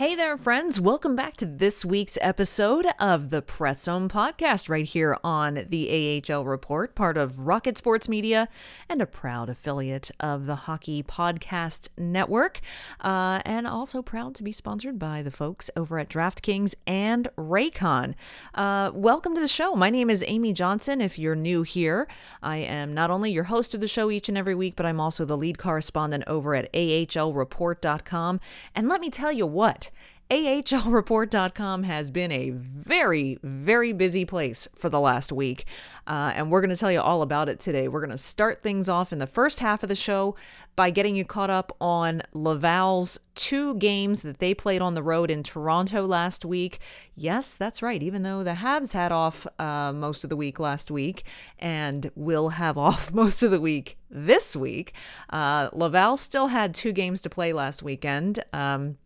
Hey there, friends. Welcome back to this week's episode of the Press Zone podcast right here on the AHL Report, part of Rocket Sports Media and a proud affiliate of the Hockey Podcast Network. Uh, and also proud to be sponsored by the folks over at DraftKings and Raycon. Uh, welcome to the show. My name is Amy Johnson. If you're new here, I am not only your host of the show each and every week, but I'm also the lead correspondent over at AHLReport.com. And let me tell you what, AHLReport.com has been a very, very busy place for the last week. Uh, and we're going to tell you all about it today. We're going to start things off in the first half of the show by getting you caught up on Laval's two games that they played on the road in Toronto last week. Yes, that's right. Even though the Habs had off uh, most of the week last week and will have off most of the week this week, uh, Laval still had two games to play last weekend. Um,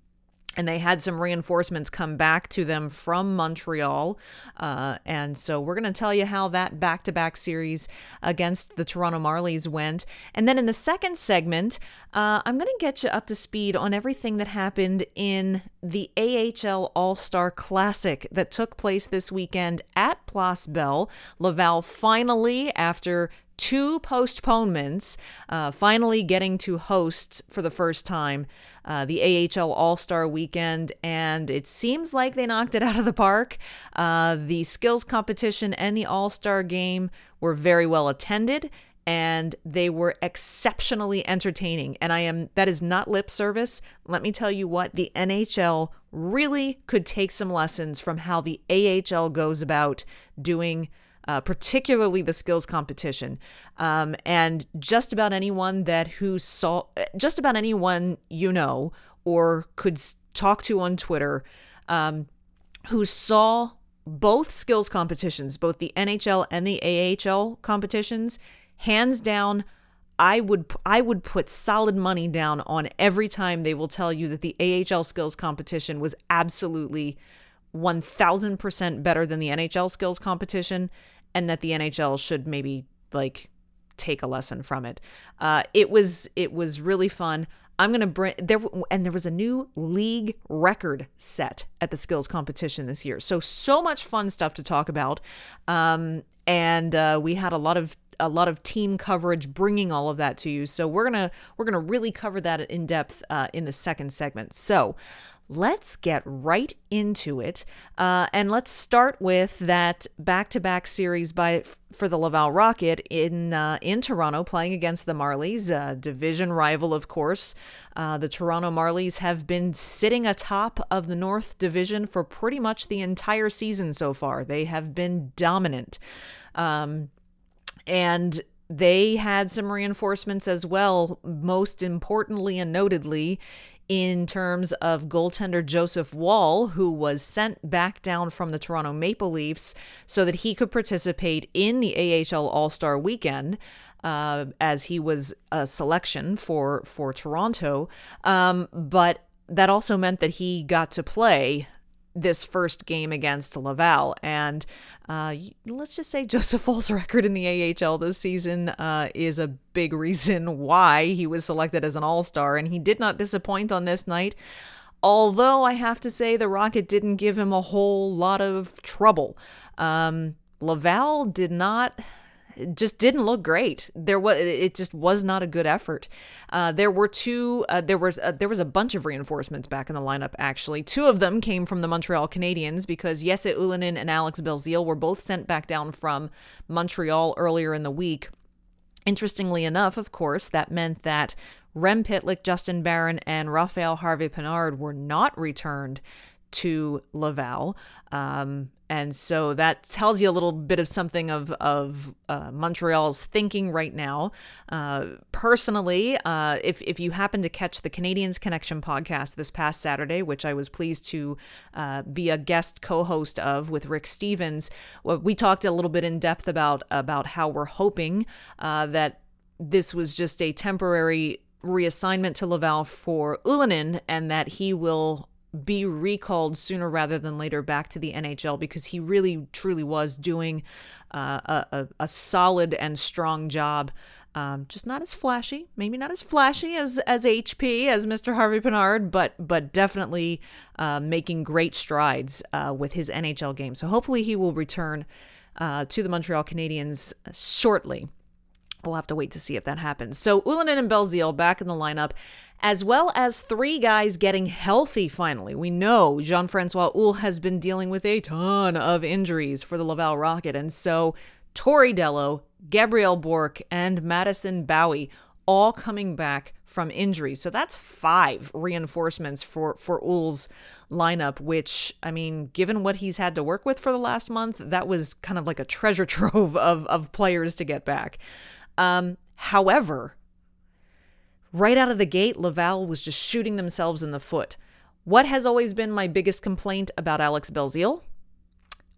and they had some reinforcements come back to them from Montreal. Uh, and so we're going to tell you how that back to back series against the Toronto Marlies went. And then in the second segment, uh, I'm going to get you up to speed on everything that happened in the AHL All Star Classic that took place this weekend at Place Bell. Laval finally, after two postponements, uh, finally getting to host for the first time uh, the AHL All Star Weekend, and it seems like they knocked it out of the park. Uh, the skills competition and the All Star game were very well attended. And they were exceptionally entertaining. And I am, that is not lip service. Let me tell you what, the NHL really could take some lessons from how the AHL goes about doing uh, particularly the skills competition. Um, and just about anyone that who saw, just about anyone you know or could talk to on Twitter um, who saw both skills competitions, both the NHL and the AHL competitions, hands down. I would I would put solid money down on every time they will tell you that the AHL skills competition was absolutely 1000% better than the NHL skills competition and that the NHL should maybe like take a lesson from it. Uh, it was it was really fun. I'm gonna bring there and there was a new league record set at the skills competition this year. So so much fun stuff to talk about, um, and uh, we had a lot of a lot of team coverage bringing all of that to you. So we're gonna we're gonna really cover that in depth uh, in the second segment. So let's get right into it. Uh, and let's start with that back-to-back series by for the Laval Rocket in uh, in Toronto, playing against the Marlies, division rival, of course. Uh, the Toronto Marlies have been sitting atop of the North Division for pretty much the entire season so far. They have been dominant. Um, and they had some reinforcements as well, most importantly and notedly in terms of goaltender Joseph Woll, who was sent back down from the Toronto Maple Leafs so that he could participate in the AHL All Star weekend. Uh, as he was a selection for for Toronto, um, but that also meant that he got to play this first game against Laval. And uh, let's just say Joseph Woll's record in the AHL this season uh, is a big reason why he was selected as an All Star, and he did not disappoint on this night. although I have to say the Rocket didn't give him a whole lot of trouble. Um, Laval did not just didn't look great. There was it just was not a good effort. Uh, there were two. Uh, there was uh, there was a bunch of reinforcements back in the lineup. Actually, two of them came from the Montreal Canadiens because Jesse Ylönen and Alex Belzile were both sent back down from Montreal earlier in the week. Interestingly enough, of course, that meant that Rem Pitlick, Justin Barron, and Raphael Harvey Pinard were not returned to Laval. Um, and so that tells you a little bit of something of, of uh, Montreal's thinking right now. Uh, personally, uh, if, if you happen to catch the Canadiens Connection podcast this past Saturday, which I was pleased to uh, be a guest co host of with Rick Stephens, we talked a little bit in depth about, about how we're hoping uh, that this was just a temporary reassignment to Laval for Ylönen and that he will be recalled sooner rather than later back to the NHL because he really truly was doing uh, a, a, solid and strong job. Um, just not as flashy, maybe not as flashy as as HP as Mr. Harvey Pinard, but but definitely uh, making great strides uh, with his NHL game. So hopefully he will return uh, to the Montreal Canadiens shortly. We'll have to wait to see if that happens. So Ylönen and Belzile back in the lineup, as well as three guys getting healthy finally. We know Jean Francois Houle has been dealing with a ton of injuries for the Laval Rocket, and so Tori Dello, Gabriel Bourque, and Madison Bowey all coming back from injury. So that's five reinforcements for for Houle's lineup, which I mean, given what he's had to work with for the last month, that was kind of like a treasure trove of of players to get back. Um, however, right out of the gate, Laval was just shooting themselves in the foot. What has always been my biggest complaint about Alex Belzile?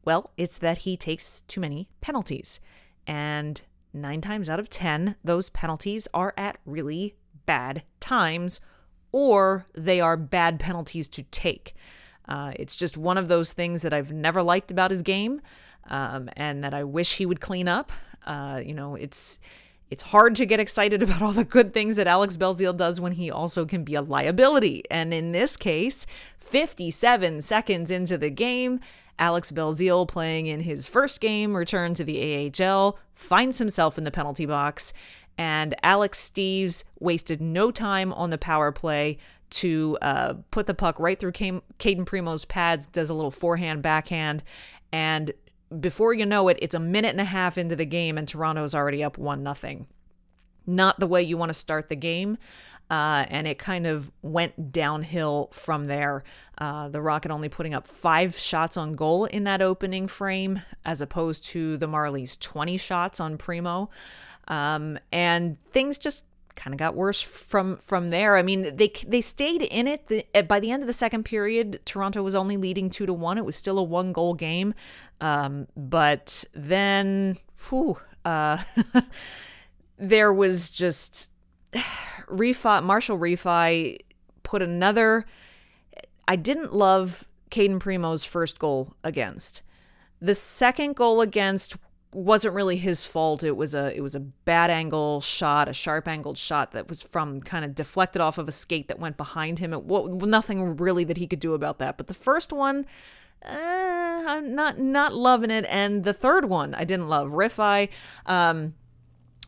Well, it's that he takes too many penalties. And nine times out of 10, those penalties are at really bad times, or they are bad penalties to take. Uh, it's just one of those things that I've never liked about his game um, and that I wish he would clean up. Uh, you know, it's it's hard to get excited about all the good things that Alex Belzile does when he also can be a liability. And in this case, 57 seconds into the game, Alex Belzile, playing in his first game, returned to the AHL, finds himself in the penalty box, and Alex Steeves wasted no time on the power play to uh, put the puck right through Cayden Primeau's pads, does a little forehand, backhand, and before you know it, it's a minute and a half into the game and Toronto's already up one nothing. Not the way you want to start the game. Uh, and it kind of went downhill from there. Uh, the Rocket only putting up five shots on goal in that opening frame, as opposed to the Marlies' 20 shots on Primeau. Um, and things just kind of got worse from from there. I mean, they they stayed in it. The, by the end of the second period, Toronto was only leading two to one. It was still a one goal game, um, but then, whew, uh, there was just Rifai Marshall Rifai put another. I didn't love Cayden Primeau's first goal against. The second goal against wasn't really his fault. It was a it was a bad angle shot, a sharp angled shot that was from kind of deflected off of a skate that went behind him. It well, nothing really that he could do about that. But the first one, uh, I'm not not loving it, and the third one I didn't love. Rifai um,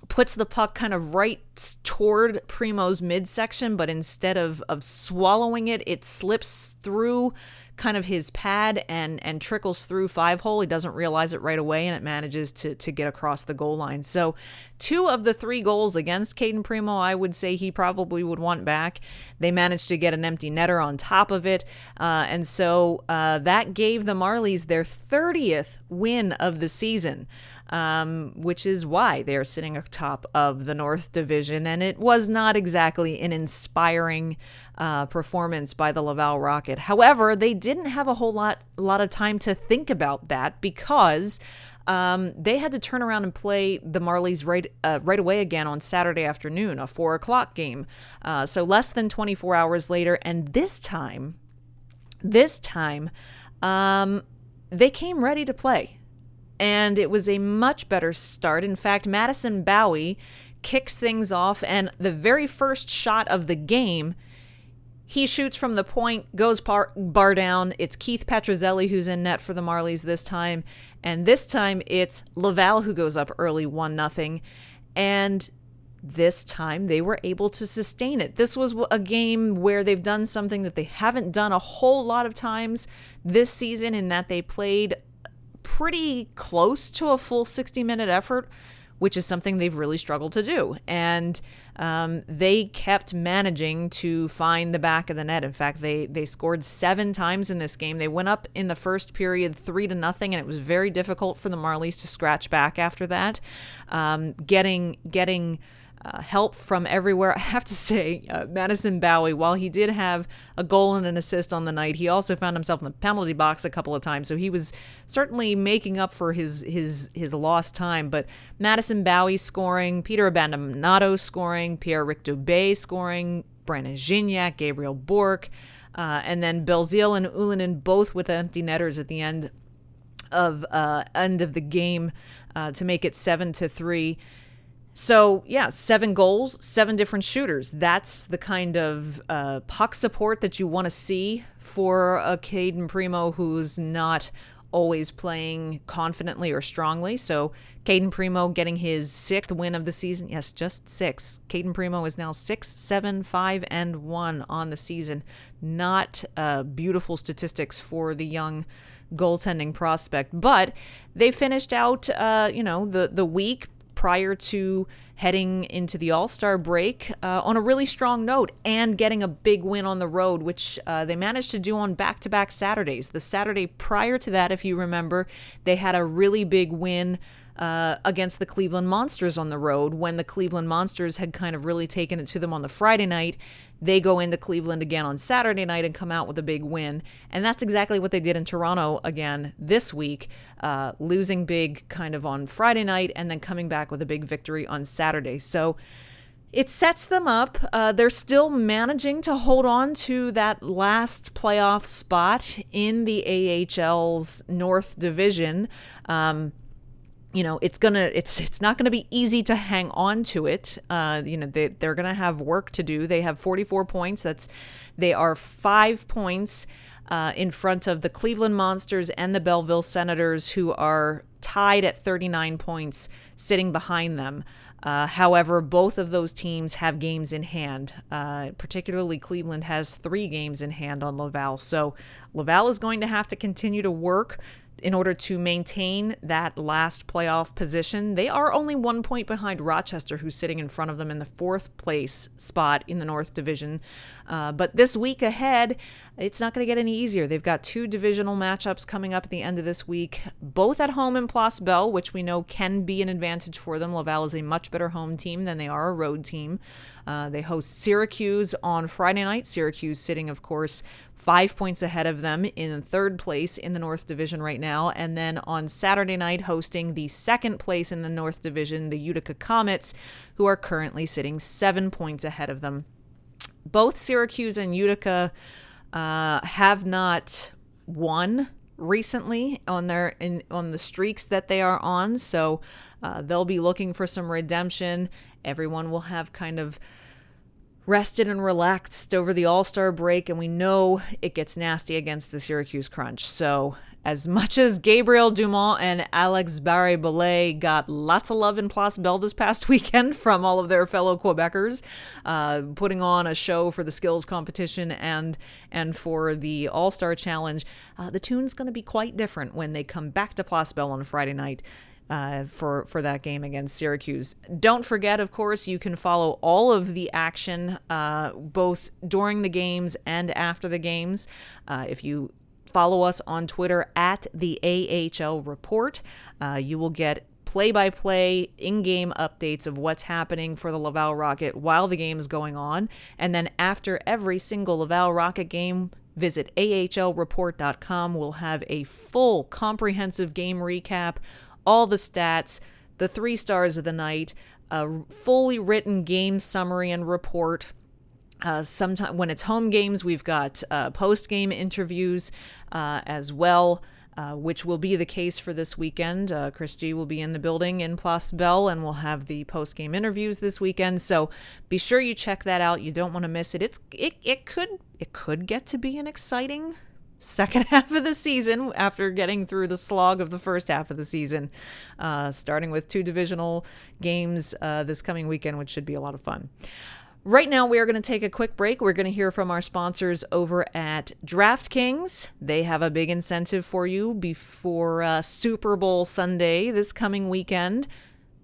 puts the puck kind of right toward Primeau's midsection, but instead of of swallowing it, it slips through kind of his pad and and trickles through five hole. He doesn't realize it right away, and it manages to to get across the goal line. So, two of the three goals against Cayden Primeau, I would say he probably would want back. They managed to get an empty netter on top of it, uh, and so uh, that gave the Marlies their 30th win of the season um, which is why they are sitting atop of the North Division. And it was not exactly an inspiring uh, performance by the Laval Rocket. However, they didn't have a whole lot, a lot of time to think about that because um, they had to turn around and play the Marlies right uh, right away again on Saturday afternoon, a four o'clock game. Uh, so less than 24 hours later, and this time, this time, um, they came ready to play and it was a much better start. In fact, Madison Bowey kicks things off, and the very first shot of the game, he shoots from the point, goes bar, bar down. It's Keith Petruzzelli who's in net for the Marlies this time. And this time it's Laval who goes up early 1 nothing, And this time they were able to sustain it. This was a game where they've done something that they haven't done a whole lot of times this season, in that they played pretty close to a full 60 minute effort which is something they've really struggled to do. And um, they kept managing to find the back of the net. In fact, they they scored seven times in this game. They went up in the first period three to nothing, and it was very difficult for the Marlies to scratch back after that. Um, getting getting uh, help from everywhere. I have to say, uh, Madison Bowey, while he did have a goal and an assist on the night, he also found himself in the penalty box a couple of times. So he was certainly making up for his his his lost time. But Madison Bowey scoring, Peter Abbandonato scoring, Pierre-Ric Dubé scoring, Brandon Gignac, Gabriel Bourque, uh, and then Belzile and Ylönen both with empty netters at the end of uh, end of the game uh, to make it seven to three. So, yeah, seven goals, seven different shooters. That's the kind of uh, puck support that you want to see for a Cayden Primeau who's not always playing confidently or strongly. So, Cayden Primeau getting his sixth win of the season. Yes, just six. Cayden Primeau is now six, seven, five, and one on the season. Not uh, beautiful statistics for the young goaltending prospect, but they finished out, uh, you know, the the week prior to heading into the All Star break uh, on a really strong note and getting a big win on the road, which uh, they managed to do on back to back Saturdays. The Saturday prior to that, if you remember, they had a really big win. Uh, against the Cleveland Monsters on the road when the Cleveland Monsters had kind of really taken it to them on the Friday night. They go into Cleveland again on Saturday night and come out with a big win. And that's exactly what they did in Toronto again this week, uh, losing big kind of on Friday night and then coming back with a big victory on Saturday. So it sets them up. Uh, they're still managing to hold on to that last playoff spot in the AHL's North Division. Um, you know it's gonna it's it's not gonna be easy to hang on to it. Uh, you know they, they're gonna have work to do. They have 44 points. That's they are five points uh, in front of the cleveland monsters and the belleville senators who are tied at 39 points sitting behind them. Uh, however both of those teams have games in hand. Uh, particularly cleveland has three games in hand on laval. So laval is going to have to continue to work in order to maintain that last playoff position. They are only one point behind Rochester, who's sitting in front of them in the fourth place spot in the North Division. Uh, but this week ahead, it's not going to get any easier. They've got two divisional matchups coming up at the end of this week, both at home in Place Bell, which we know can be an advantage for them. Laval is a much better home team than they are a road team. Uh, they host Syracuse on Friday night. Syracuse sitting, of course, five points ahead of them in third place in the North Division right now. And then on Saturday night, hosting the second place in the North Division, the Utica Comets, who are currently sitting seven points ahead of them. Both Syracuse and Utica uh, have not won recently on their in on the streaks that they are on so uh, they'll be looking for some redemption everyone will have kind of rested and relaxed over the All Star break, and we know it gets nasty against the Syracuse Crunch. So, as much as Gabriel Dumont and Alex Barré-Boulet got lots of love in Place this past weekend from all of their fellow Quebecers, uh, putting on a show for the skills competition and and for the All Star Challenge, uh, the tune's going to be quite different when they come back to Place Bell on Friday night uh, for for that game against Syracuse. Don't forget, of course, you can follow all of the action uh, both during the games and after the games. Uh, if you follow us on Twitter at the AHL Report, uh, you will get play by play, in game updates of what's happening for the Laval Rocket while the game is going on. And then after every single Laval Rocket game, visit ahlreport.com. We'll have a full comprehensive game recap all the stats, the three stars of the night, a fully written game summary and report. Uh, when it's home games, we've got uh, post game interviews uh, as well. uh, which will be the case for this weekend. Uh, Chris G will be in the building in Place Bell, and we'll have the post game interviews this weekend. So be sure you check that out. You don't want to miss it. It's it it could it could get to be an exciting second half of the season after getting through the slog of the first half of the season, uh, starting with two divisional games uh, this coming weekend, which should be a lot of fun. Right now, we are going to take a quick break. We're going to hear from our sponsors over at DraftKings. They have a big incentive for you before uh, Super Bowl Sunday this coming weekend.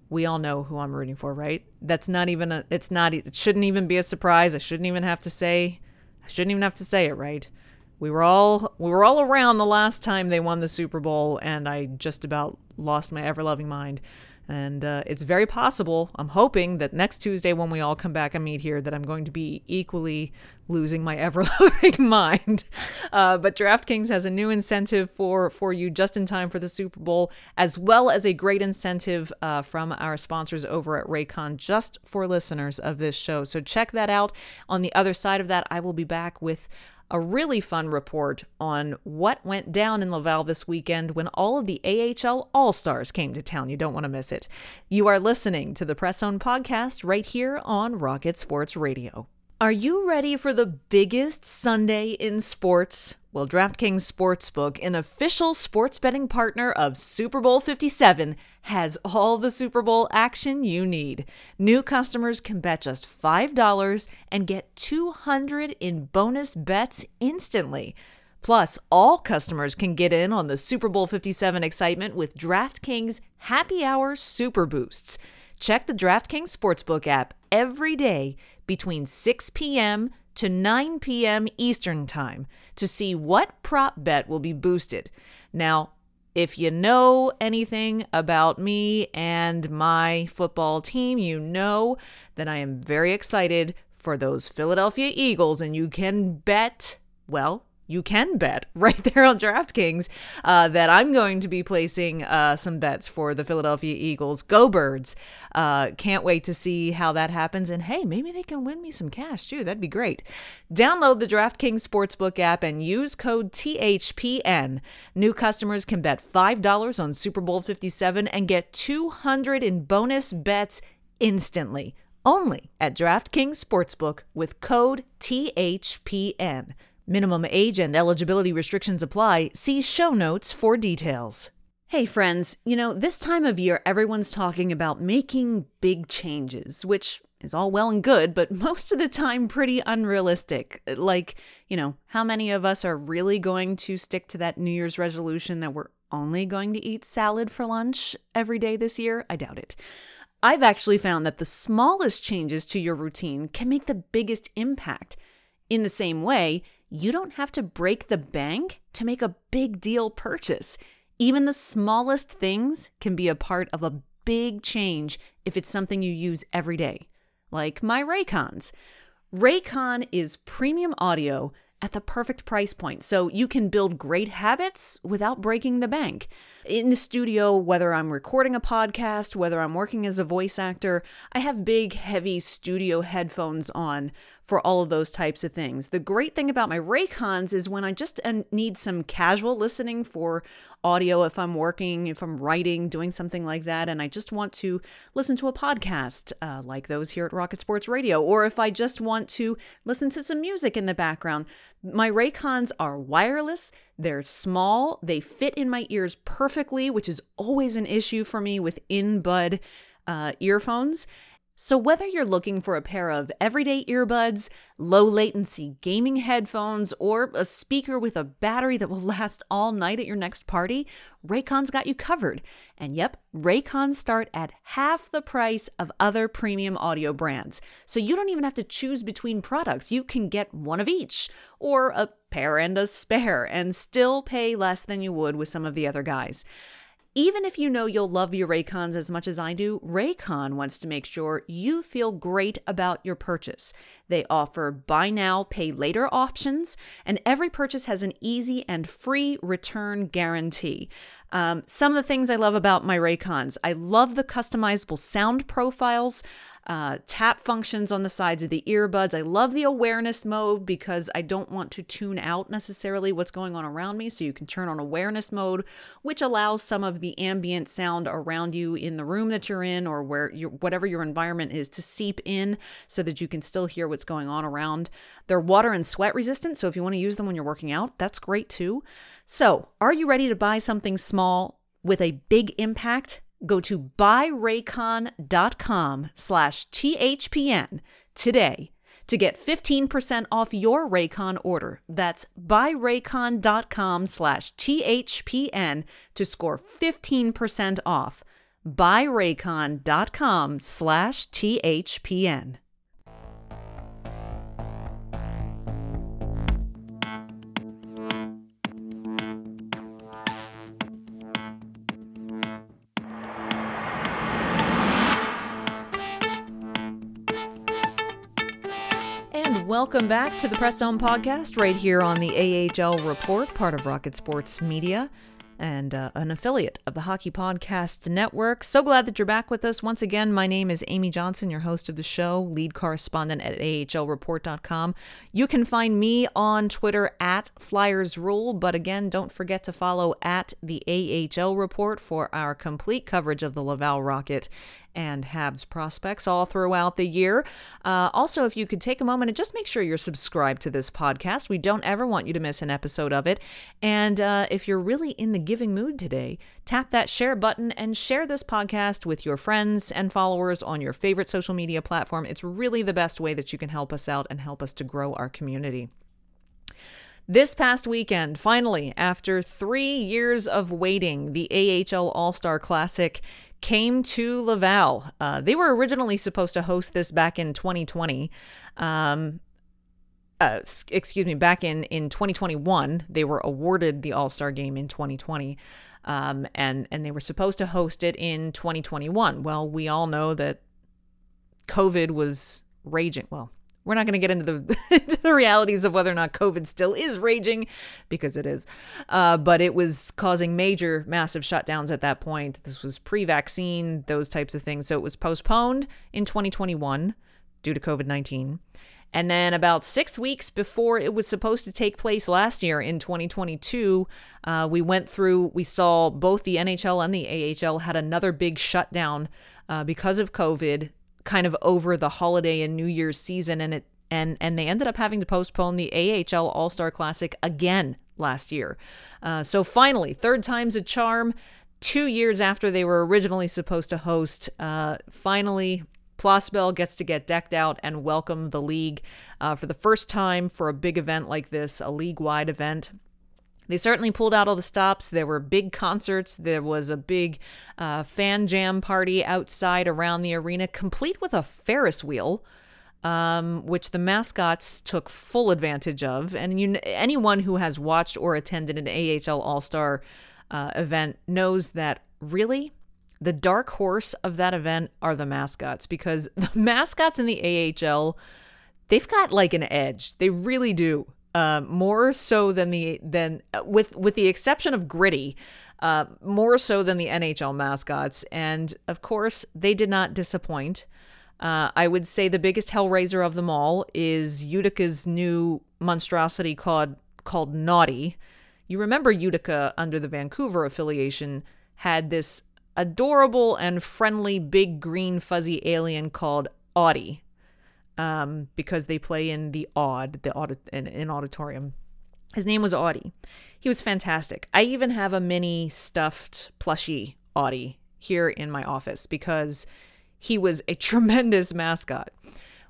We all know who I'm rooting for, right? That's not even a, it's not, it shouldn't even be a surprise. I shouldn't even have to say, I shouldn't even have to say it, right? We were all we were all around the last time they won the Super Bowl, and I just about lost my ever loving mind. And uh, it's very possible, I'm hoping that next Tuesday when we all come back and meet here, that I'm going to be equally losing my ever loving mind. Uh, but DraftKings has a new incentive for, for you just in time for the Super Bowl, as well as a great incentive uh, from our sponsors over at Raycon just for listeners of this show. So check that out. On the other side of that, I will be back with a really fun report on what went down in Laval this weekend when all of the AHL All Stars came to town. You don't want to miss it. You are listening to the Press Zone podcast right here on Rocket Sports Radio. Are you ready for the biggest Sunday in sports? Well, DraftKings Sportsbook, an official sports betting partner of Super Bowl 57, has all the Super Bowl action you need. New customers can bet just $5 and get 200 in bonus bets instantly. Plus, all customers can get in on the Super Bowl 57 excitement with DraftKings Happy Hour Super Boosts. Check the DraftKings Sportsbook app every day between 6 p.m. to 9 p.m. Eastern Time to see what prop bet will be boosted. Now, if you know anything about me and my football team, you know that I am very excited for those Philadelphia Eagles, and you can bet, well, you can bet right there on DraftKings uh, that I'm going to be placing uh, some bets for the Philadelphia Eagles. Go Birds! Uh, can't wait to see how that happens. And hey, maybe they can win me some cash too. That'd be great. Download the DraftKings Sportsbook app and use code THPN. New customers can bet $5 on Super Bowl 57 and get 200 in bonus bets instantly. Only at DraftKings Sportsbook with code THPN. Minimum age and eligibility restrictions apply. See show notes for details. Hey, friends, you know, this time of year, everyone's talking about making big changes, which is all well and good, but most of the time pretty unrealistic. Like, you know, how many of us are really going to stick to that New Year's resolution that we're only going to eat salad for lunch every day this year? I doubt it. I've actually found that the smallest changes to your routine can make the biggest impact. In the same way, you don't have to break the bank to make a big deal purchase. Even the smallest things can be a part of a big change if it's something you use every day, like my Raycons. Raycon is premium audio at the perfect price point, so you can build great habits without breaking the bank. In the studio, whether I'm recording a podcast, whether I'm working as a voice actor, I have big, heavy studio headphones on for all of those types of things. The great thing about my Raycons is when I just need some casual listening for audio, if I'm working, if I'm writing, doing something like that, and I just want to listen to a podcast uh, like those here at Rocket Sports Radio, or if I just want to listen to some music in the background, my Raycons are wireless. They're small. They fit in my ears perfectly, which is always an issue for me with in bud uh, earphones. So, whether you're looking for a pair of everyday earbuds, low latency gaming headphones, or a speaker with a battery that will last all night at your next party, Raycon's got you covered. And yep, Raycons start at half the price of other premium audio brands. So, you don't even have to choose between products. You can get one of each, or a pair and a spare, and still pay less than you would with some of the other guys. Even if you know you'll love your Raycons as much as I do, Raycon wants to make sure you feel great about your purchase. They offer buy now, pay later options, and every purchase has an easy and free return guarantee. Um, some of the things I love about my Raycons I love the customizable sound profiles. Uh, tap functions on the sides of the earbuds. I love the awareness mode because I don't want to tune out necessarily what's going on around me. So you can turn on awareness mode, which allows some of the ambient sound around you in the room that you're in or where you whatever your environment is to seep in so that you can still hear what's going on around. They're water and sweat resistant. So if you want to use them when you're working out, that's great too. So are you ready to buy something small with a big impact? Go to buyraycon.com slash THPN today to get 15% off your Raycon order. That's buyraycon.com slash THPN to score 15% off. buyraycon.com slash THPN. Welcome back to the Press Zone podcast right here on the AHL Report, part of Rocket Sports Media and uh, an affiliate of the Hockey Podcast Network. So glad that you're back with us. Once again, my name is Amy Johnson, your host of the show, lead correspondent at AHLReport.com. You can find me on Twitter at Flyers Rule, but again, don't forget to follow at the AHL Report for our complete coverage of the Laval Rocket and Habs prospects all throughout the year. Uh, also, if you could take a moment and just make sure you're subscribed to this podcast, we don't ever want you to miss an episode of it. And uh, if you're really in the giving mood today, tap that share button and share this podcast with your friends and followers on your favorite social media platform. It's really the best way that you can help us out and help us to grow our community. This past weekend, finally, after three years of waiting, the AHL All Star Classic came to Laval. Uh, they were originally supposed to host this back in 2020. Um, uh, excuse me, back in, in 2021, they were awarded the All Star game in 2020. Um, and, and they were supposed to host it in 2021. Well, we all know that COVID was raging. Well, we're not going to get into the into the realities of whether or not COVID still is raging, because it is. Uh, but it was causing major, massive shutdowns at that point. This was pre-vaccine, those types of things. So it was postponed in 2021 due to COVID 19. And then, about six weeks before it was supposed to take place last year in 2022, uh, we went through, we saw both the NHL and the AHL had another big shutdown uh, because of COVID kind of over the holiday and New Year's season, and it and and they ended up having to postpone the AHL All Star Classic again last year. Uh, so finally, third time's a charm. Two years after they were originally supposed to host, uh, finally Place gets to get decked out and welcome the league uh, for the first time for a big event like this, a league wide event. They certainly pulled out all the stops. There were big concerts. There was a big uh, fan jam party outside around the arena, complete with a Ferris wheel, um, which the mascots took full advantage of. And you, anyone who has watched or attended an AHL All Star uh, event knows that really the dark horse of that event are the mascots because the mascots in the AHL, they've got like an edge. They really do. Uh, more so than the than uh, with with the exception of Gritty, uh, more so than the NHL mascots, and of course they did not disappoint. Uh, I would say the biggest hellraiser of them all is Utica's new monstrosity called called Naughty. You remember Utica under the Vancouver affiliation had this adorable and friendly big green fuzzy alien called Audie um, because they play in the odd, the audit in, in auditorium. His name was Audie. He was fantastic. I even have a mini stuffed plushie Audie here in my office because he was a tremendous mascot.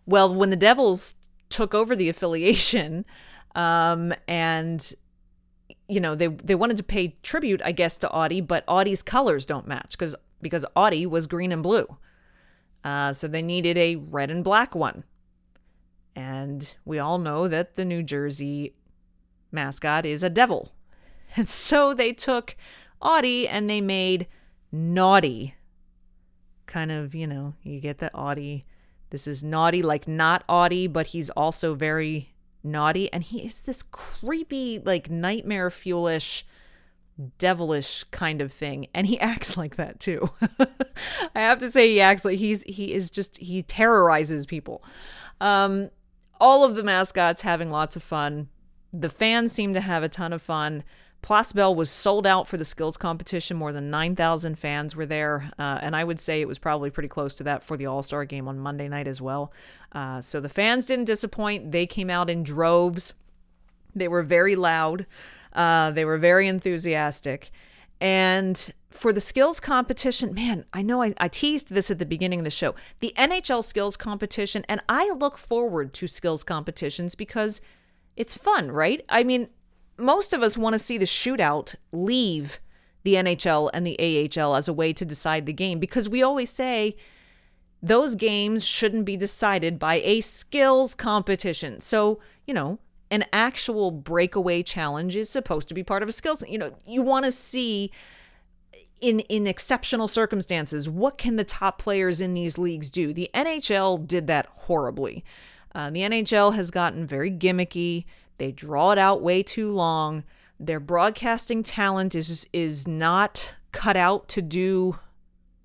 Well, when the Devils took over the affiliation, um, and you know they they wanted to pay tribute, I guess, to Audie, but Audie's colors don't match because because Audie was green and blue, uh, so they needed a red and black one. And we all know that the New Jersey mascot is a devil. And so they took Audie and they made Naughty. Kind of, you know, you get the Audie. This is naughty, like not Audie, but he's also very naughty. And he is this creepy, like nightmare fuelish devilish kind of thing and he acts like that too i have to say he acts like he's he is just he terrorizes people um all of the mascots having lots of fun the fans seem to have a ton of fun Place Bell was sold out for the skills competition. More than 9,000 fans were there. Uh, and I would say it was probably pretty close to that for the All Star game on Monday night as well. Uh, so the fans didn't disappoint. They came out in droves. They were very loud. Uh, they were very enthusiastic. And for the skills competition, man, I know I, I, teased this at the beginning of the show. The NHL skills competition, and I look forward to skills competitions because it's fun, right? I mean, most of us want to see the shootout leave the NHL and the AHL as a way to decide the game because we always say those games shouldn't be decided by a skills competition. So, you know, an actual breakaway challenge is supposed to be part of a skill set. You know, you want to see in in exceptional circumstances what can the top players in these leagues do. The NHL did that horribly. Uh, the NHL has gotten very gimmicky. They draw it out way too long. Their broadcasting talent is is not cut out to do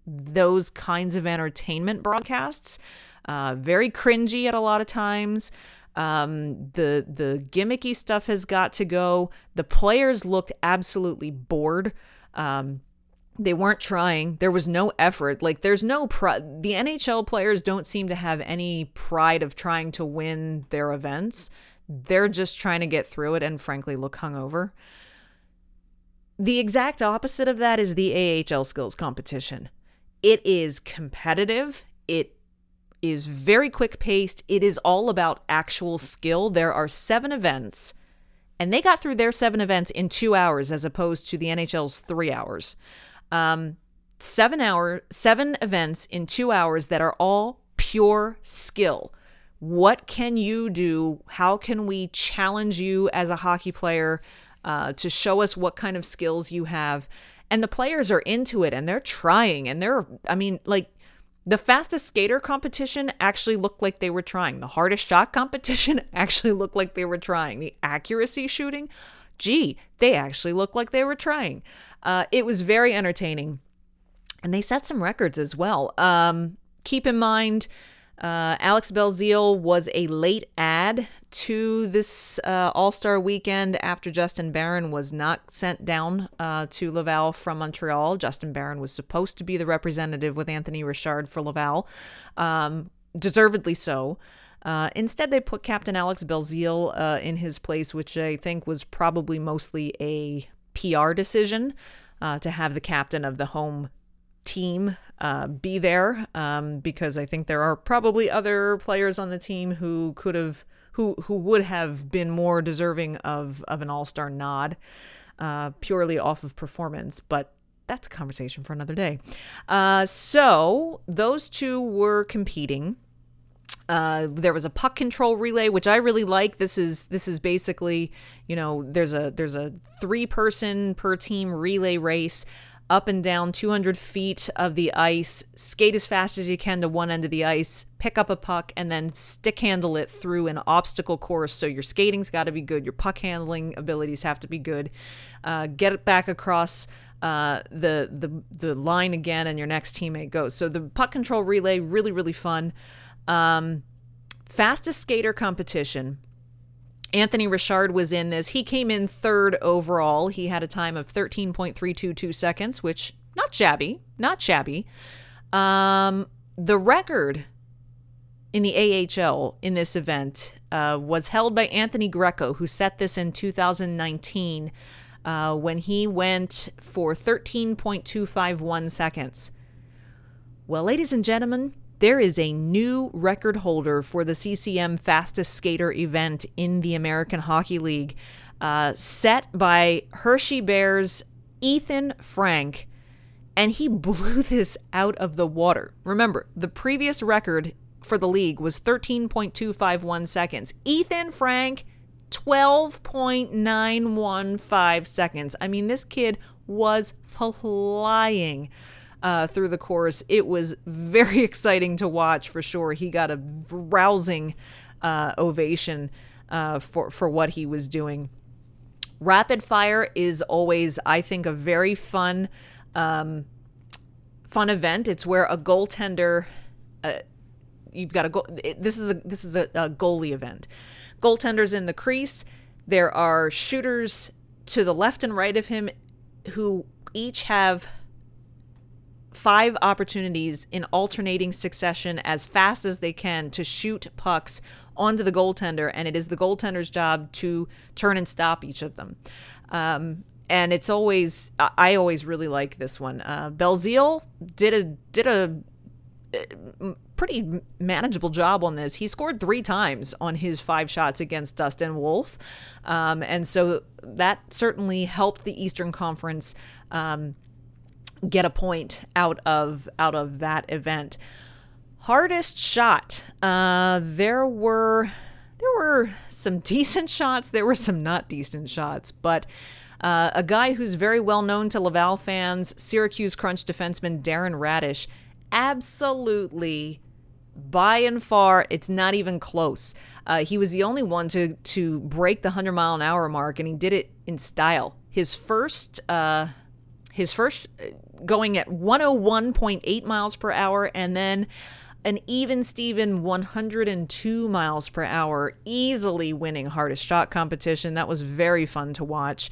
those kinds of entertainment broadcasts. Uh, very cringy at a lot of times. Um, the the gimmicky stuff has got to go. The players looked absolutely bored. Um, they weren't trying. There was no effort. Like there's no pr- the NHL players don't seem to have any pride of trying to win their events. They're just trying to get through it and frankly look hungover. The exact opposite of that is the AHL skills competition. It is competitive. It is very quick paced. It is all about actual skill. There are seven events, and they got through their seven events in two hours as opposed to the NHL's three hours. Um, seven hour, seven events in two hours that are all pure skill. What can you do? How can we challenge you as a hockey player uh, to show us what kind of skills you have? And the players are into it and they're trying and they're, I mean, like, the fastest skater competition actually looked like they were trying. The hardest shot competition actually looked like they were trying. The accuracy shooting, gee, they actually looked like they were trying. Uh, it was very entertaining. And they set some records as well. Um, keep in mind, uh, Alex Belzile was a late add to this uh, All Star weekend after Justin Barron was not sent down uh, to Laval from Montreal. Justin Barron was supposed to be the representative with Anthony Richard for Laval, um, deservedly so. Uh, instead, they put Captain Alex Belzile uh, in his place, which I think was probably mostly a PR decision uh, to have the captain of the home team uh, be there um, because I think there are probably other players on the team who could have who who would have been more deserving of of an All Star nod uh, purely off of performance, but. That's a conversation for another day. Uh, so those two were competing. Uh, there was a puck control relay, which I really like. This is this is basically, you know, there's a there's a three person per team relay race up and down 200 feet of the ice, skate as fast as you can to one end of the ice, pick up a puck, and then stick handle it through an obstacle course. So your skating's got to be good, your puck handling abilities have to be good. Uh, get it back across. Uh, the the the line again, and your next teammate goes. So the puck control relay really really fun. Um, fastest skater competition Anthony Richard was in this. He came in third overall. He had a time of 13.322 seconds, which not shabby, not shabby. Um, the record in the AHL in this event uh, was held by Anthony Greco, who set this in 2019 uh, when he went for 13.251 seconds. Well, ladies and gentlemen, there is a new record holder for the CCM Fastest Skater event in the American Hockey League, uh, set by Hershey Bears Ethan Frank, and he blew this out of the water. Remember, the previous record for the league was 13.251 seconds. Ethan Frank, 12.915 seconds. I mean, this kid was flying uh, through the course. It was very exciting to watch for sure. He got a rousing uh, ovation uh, for for what he was doing. Rapid fire is always, I think, a very fun, um, fun event. It's where a goaltender, uh, you've got a goal. This is a this is a, a goalie event. Goaltenders in the crease. There are shooters to the left and right of him, who each have five opportunities in alternating succession as fast as they can to shoot pucks onto the goaltender, and it is the goaltender's job to turn and stop each of them. Um, and it's always I always really like this one. Uh, Belzile did a did a uh, pretty manageable job on this. He scored three times on his five shots against Dustin Wolf, um, and so that certainly helped the Eastern Conference um, get a point out of out of that event. Hardest shot. Uh, there were there were some decent shots. There were some not decent shots, but. Uh, a guy who's very well known to Laval fans, Syracuse Crunch defenseman Darren Raddysh, absolutely by and far, it's not even close. Uh, he was the only one to to break the 100 mile an hour mark, and he did it in style. His first uh, his first going at 101.8 miles per hour and then an even Steven 102 miles per hour, easily winning hardest shot competition. That was very fun to watch.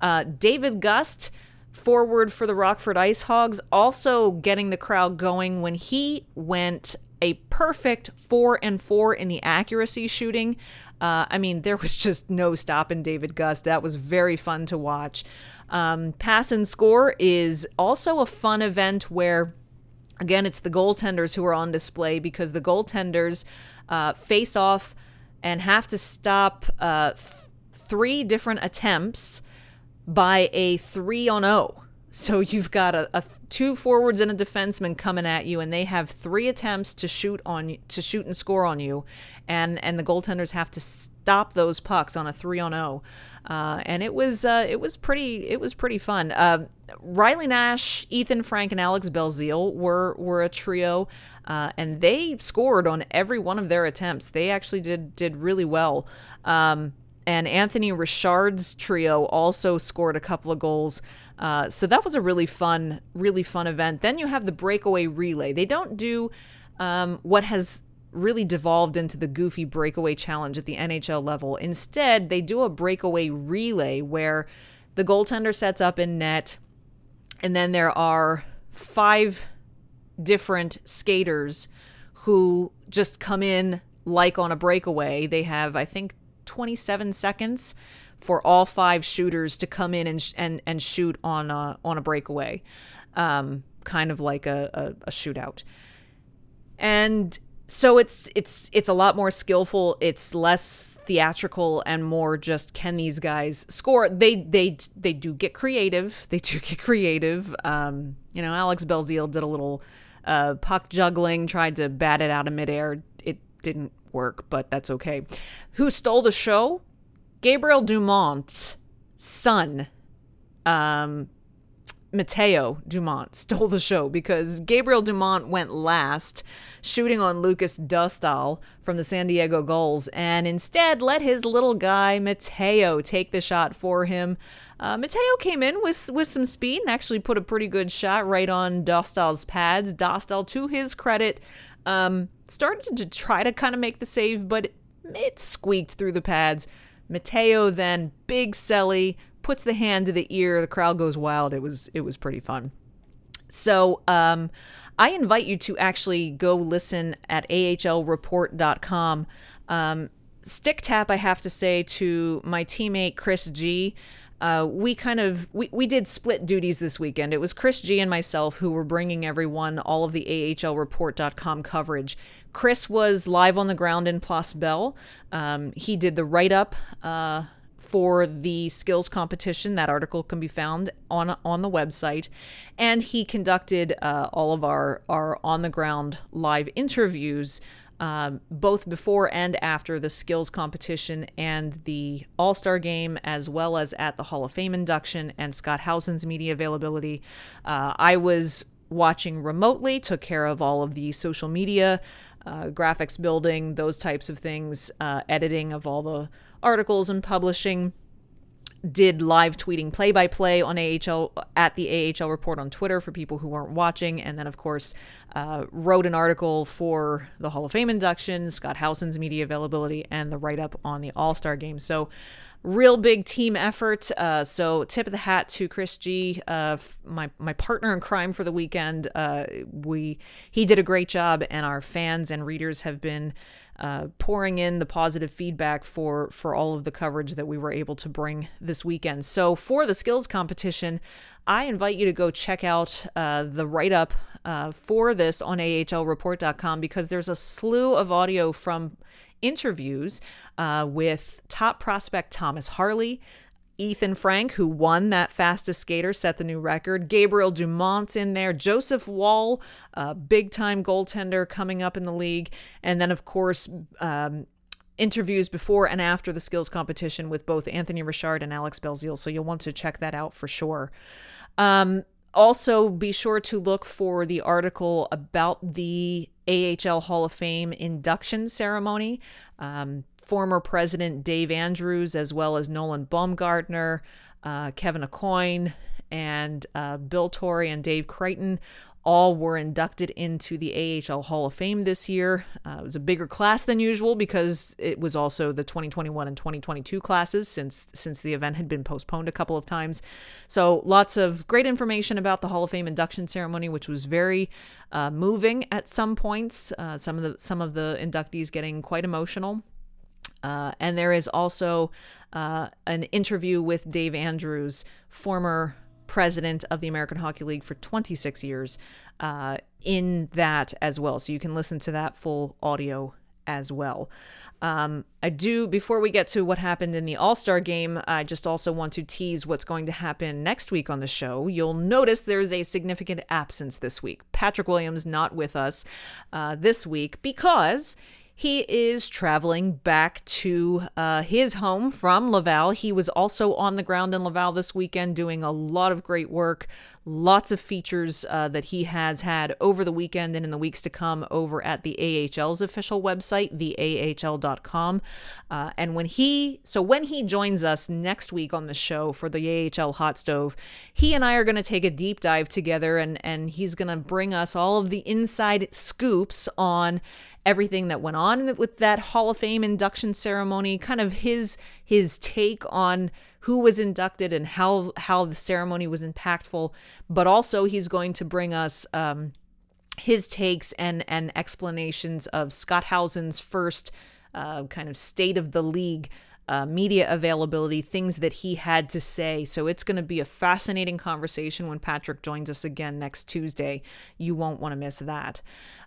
Uh, David Gust, forward for the Rockford Ice Hogs, also getting the crowd going when he went a perfect four and four in the accuracy shooting. Uh, I mean, there was just no stopping David Gust. That was very fun to watch. Um, pass and score is also a fun event where, again, it's the goaltenders who are on display because the goaltenders uh, face off and have to stop uh, th- three different attempts by a three on O. So you've got a, a, two forwards and a defenseman coming at you, and they have three attempts to shoot on to shoot and score on you, and and the goaltenders have to stop those pucks on a three on zero, uh, and it was uh, it was pretty it was pretty fun. Uh, Riley Nash, Ethan Frank, and Alex Belzile were were a trio, uh, and they scored on every one of their attempts. They actually did did really well. Um, and Anthony Richard's trio also scored a couple of goals. Uh, so that was a really fun, really fun event. Then you have the breakaway relay. They don't do um, what has really devolved into the goofy breakaway challenge at the NHL level. Instead, they do a breakaway relay where the goaltender sets up in net, and then there are five different skaters who just come in like on a breakaway. They have, I think, 27 seconds for all five shooters to come in and and and shoot on a on a breakaway, um, kind of like a, a, a shootout. And so it's it's it's a lot more skillful. It's less theatrical and more just can these guys score? They they they do get creative. They do get creative. Um, you know, Alex Belzile did a little uh, puck juggling, tried to bat it out of midair. It didn't work, but that's okay. Who stole the show? Gabriel Dumont's son, um, Mateo Dumont, stole the show because Gabriel Dumont went last, shooting on Lukas Dostal from the San Diego Gulls, and instead let his little guy Mateo take the shot for him. Uh, Mateo came in with with some speed and actually put a pretty good shot right on Dostal's pads. Dostal, to his credit, um, started to try to kind of make the save, but it squeaked through the pads. Mateo then big celly puts the hand to the ear. The crowd goes wild. It was it was pretty fun. So um, I invite you to actually go listen at ahlreport.com. Um, stick tap, I have to say, to my teammate Chris G. Uh, we kind of we, we did split duties this weekend. It was Chris G and myself who were bringing everyone all of the AHLReport.com coverage. Chris was live on the ground in Place Bell. Um, he did the write up uh, for the skills competition. That article can be found on on the website, and he conducted uh, all of our our on the ground live interviews um, both before and after the skills competition and the All Star game, as well as at the Hall of Fame induction and Scott Howson's media availability. Uh, I was watching remotely, took care of all of the social media, uh, graphics building, those types of things, uh, editing of all the articles and publishing. Did live tweeting play by play on AHL at the AHL report on Twitter for people who weren't watching. And then, of course, uh, wrote an article for the Hall of Fame induction, Scott Howson's media availability, and the write up on the All Star game. So, real big team effort. Uh, so, tip of the hat to Chris G, uh, my my partner in crime for the weekend. Uh, we he did a great job, and our fans and readers have been uh, pouring in the positive feedback for for all of the coverage that we were able to bring this weekend. So for the skills competition, I invite you to go check out uh, the write up uh, for this on ahlreport.com because there's a slew of audio from interviews uh, with top prospect Thomas Harley, Ethan Frank, who won that fastest skater, set the new record. Gabriel Dumont's in there. Joseph Woll, a big time goaltender coming up in the league. And then, of course, um, interviews before and after the skills competition with both Anthony Richard and Alex Belzile. So you'll want to check that out for sure. Um, also, be sure to look for the article about the AHL Hall of Fame induction ceremony. Um, former President Dave Andrews, as well as Nolan Baumgartner, uh, Kevin Aucoin, and uh, Bill Torrey and Dave Creighton all were inducted into the AHL Hall of Fame this year. Uh, it was a bigger class than usual because it was also the 2021 and 2022 classes since since the event had been postponed a couple of times. So lots of great information about the Hall of Fame induction ceremony, which was very uh, moving at some points. Uh, some of the some of the inductees getting quite emotional. Uh, and there is also uh, an interview with Dave Andrews, former president of the American Hockey League for 26 years, uh, in that as well. So you can listen to that full audio as well. Um, I do, before we get to what happened in the All Star game, I just also want to tease what's going to happen next week on the show. You'll notice there's a significant absence this week. Patrick Williams not with us uh, this week because he is traveling back to uh, his home from Laval. He was also on the ground in Laval this weekend doing a lot of great work, lots of features uh, that he has had over the weekend and in the weeks to come over at the AHL's official website, theahl.com. Uh, and when he, so when he joins us next week on the show for the AHL Hot Stove, he and I are going to take a deep dive together and, and he's going to bring us all of the inside scoops on everything that went on with that Hall of Fame induction ceremony, kind of his his take on who was inducted and how how the ceremony was impactful, but also he's going to bring us um, his takes and and explanations of Scott Howson's first uh, kind of state of the league uh, media availability, things that he had to say. So it's going to be a fascinating conversation when Patrick joins us again next Tuesday. You won't want to miss that.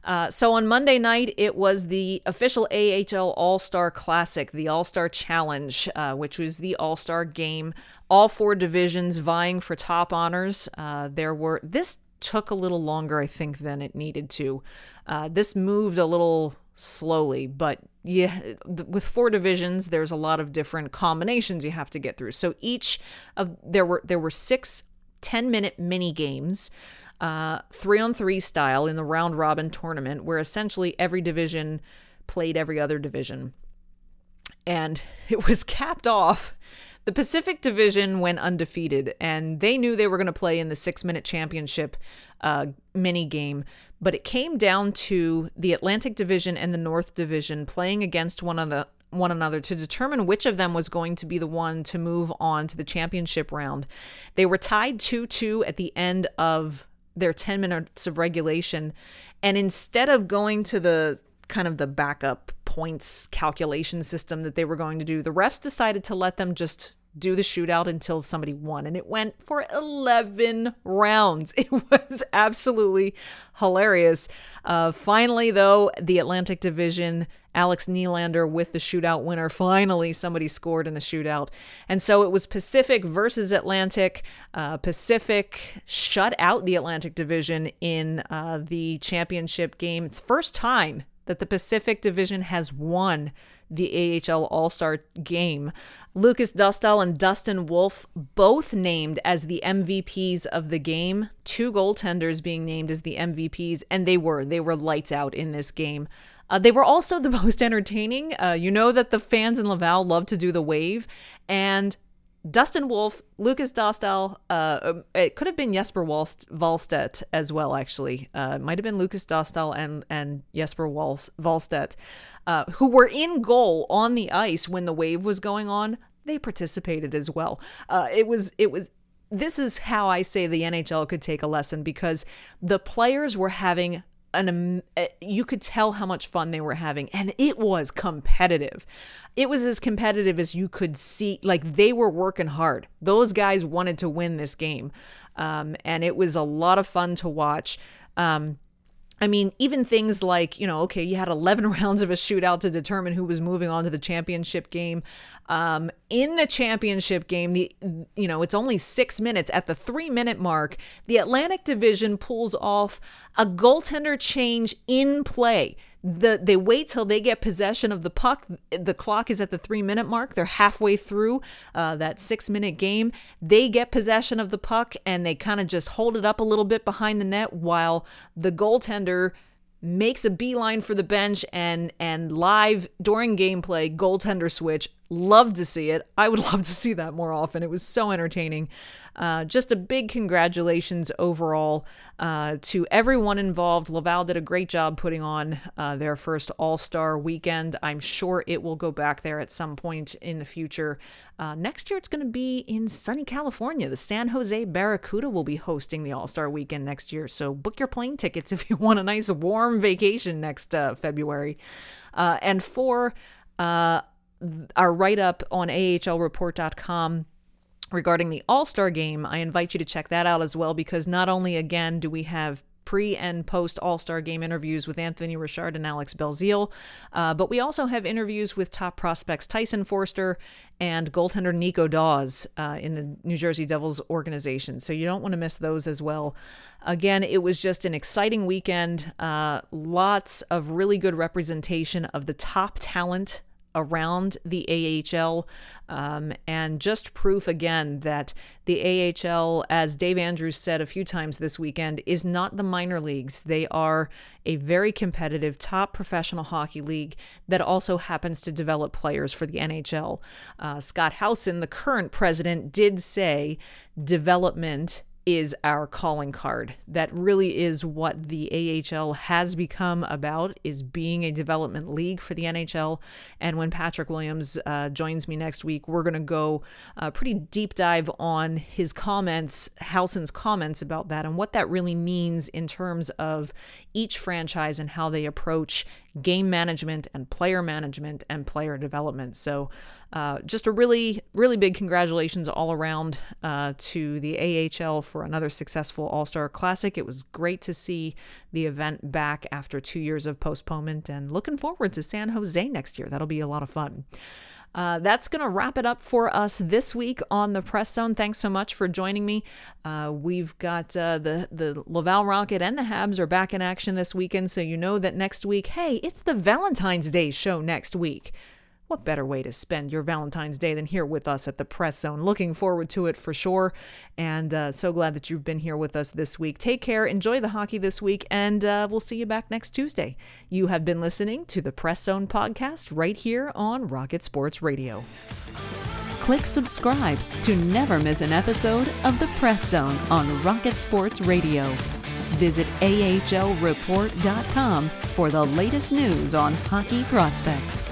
Uh, so on Monday night, it was the official AHL All Star Classic, the All Star Challenge, uh, which was the All Star game. All four divisions vying for top honors. Uh, there were this took a little longer, I think, than it needed to. Uh, this moved a little slowly, but yeah, with four divisions, there's a lot of different combinations you have to get through. So each of there were there were six 10 minute mini games, uh, three on three style in the round robin tournament, where essentially every division played every other division. And it was capped off. The Pacific Division went undefeated, and they knew they were going to play in the six minute championship uh, mini game but it came down to the Atlantic Division and the North Division playing against one another one another to determine which of them was going to be the one to move on to the championship round. They were tied 2-2 at the end of their 10 minutes of regulation and instead of going to the kind of the backup points calculation system that they were going to do, the refs decided to let them just do the shootout until somebody won. And it went for 11 rounds. It was absolutely hilarious. Uh, finally, though, the Atlantic Division, Alex Nylander with the shootout winner. Finally, somebody scored in the shootout. And so it was Pacific versus Atlantic. Uh, Pacific shut out the Atlantic Division in uh, the championship game. First time that the Pacific Division has won the AHL All Star game. Lukas Dostal and Dustin Wolf both named as the MVPs of the game, two goaltenders being named as the MVPs, and they were. They were lights out in this game. Uh, they were also the most entertaining. Uh, you know that the fans in Laval love to do the wave, and Dustin Wolf, Lukas Dostal, uh, um, it could have been Jesper Wallstedt as well, actually. Uh, might have been Lukas Dostal and, and Jesper Wallstedt, uh, who were in goal on the ice when the wave was going on. They participated as well. Uh, it was, it was, this is how I say the NHL could take a lesson because the players were having an eh, you could tell how much fun they were having and it was competitive. It was as competitive as you could see like they were working hard. Those guys wanted to win this game um, and it was a lot of fun to watch. Um, I mean, even things like, you know, okay, you had 11 rounds of a shootout to determine who was moving on to the championship game. Um, in the championship game, the you know, it's only six minutes. At the three minute mark, the Atlantic Division pulls off a goaltender change in play the they wait till they get possession of the puck. The clock is at the three minute mark. They're halfway through uh, that six minute game. They get possession of the puck and they kind of just hold it up a little bit behind the net while the goaltender makes a beeline for the bench and and live during gameplay goaltender switch Love to see it. I would love to see that more often. It was so entertaining. Uh, just a big congratulations overall uh, to everyone involved. Laval did a great job putting on uh, their first All Star weekend. I'm sure it will go back there at some point in the future. Uh, next year, it's going to be in sunny California. The San Jose Barracuda will be hosting the All Star weekend next year. So book your plane tickets if you want a nice warm vacation next uh, February. Uh, and for our write up on ahlreport.com regarding the All Star game. I invite you to check that out as well because not only, again, do we have pre and post All Star game interviews with Anthony Richard and Alex Belzile. Uh, but we also have interviews with top prospects Tyson Foerster and goaltender Nico Daws uh, in the New Jersey Devils organization. So you don't want to miss those as well. Again, it was just an exciting weekend. Uh, lots of really good representation of the top talent around the AHL, um, and just proof again that the AHL, as Dave Andrews said a few times this weekend, is not the minor leagues. They are a very competitive top professional hockey league that also happens to develop players for the NHL. Uh, Scott Howson, the current president, did say development is our calling card. That really is what the AHL has become about is being a development league for the NHL. And when Patrick Williams uh, joins me next week, we're going to go a uh, pretty deep dive on his comments, Howson's comments about that and what that really means in terms of each franchise and how they approach game management and player management and player development. So, uh, just a really, really big congratulations all around uh, to the AHL for another successful All Star Classic. It was great to see the event back after two years of postponement and looking forward to San Jose next year. That'll be a lot of fun. Uh, that's going to wrap it up for us this week on the Press Zone. Thanks so much for joining me. Uh, we've got uh, the the Laval Rocket and the Habs are back in action this weekend, so you know that next week, hey, it's the Valentine's Day show next week what better way to spend your Valentine's Day than here with us at the Press Zone? Looking forward to it for sure. And uh, so glad that you've been here with us this week. Take care, enjoy the hockey this week, and uh, we'll see you back next Tuesday. You have been listening to the Press Zone podcast right here on Rocket Sports Radio. Click subscribe to never miss an episode of the Press Zone on Rocket Sports Radio. Visit ahlreport.com for the latest news on hockey prospects.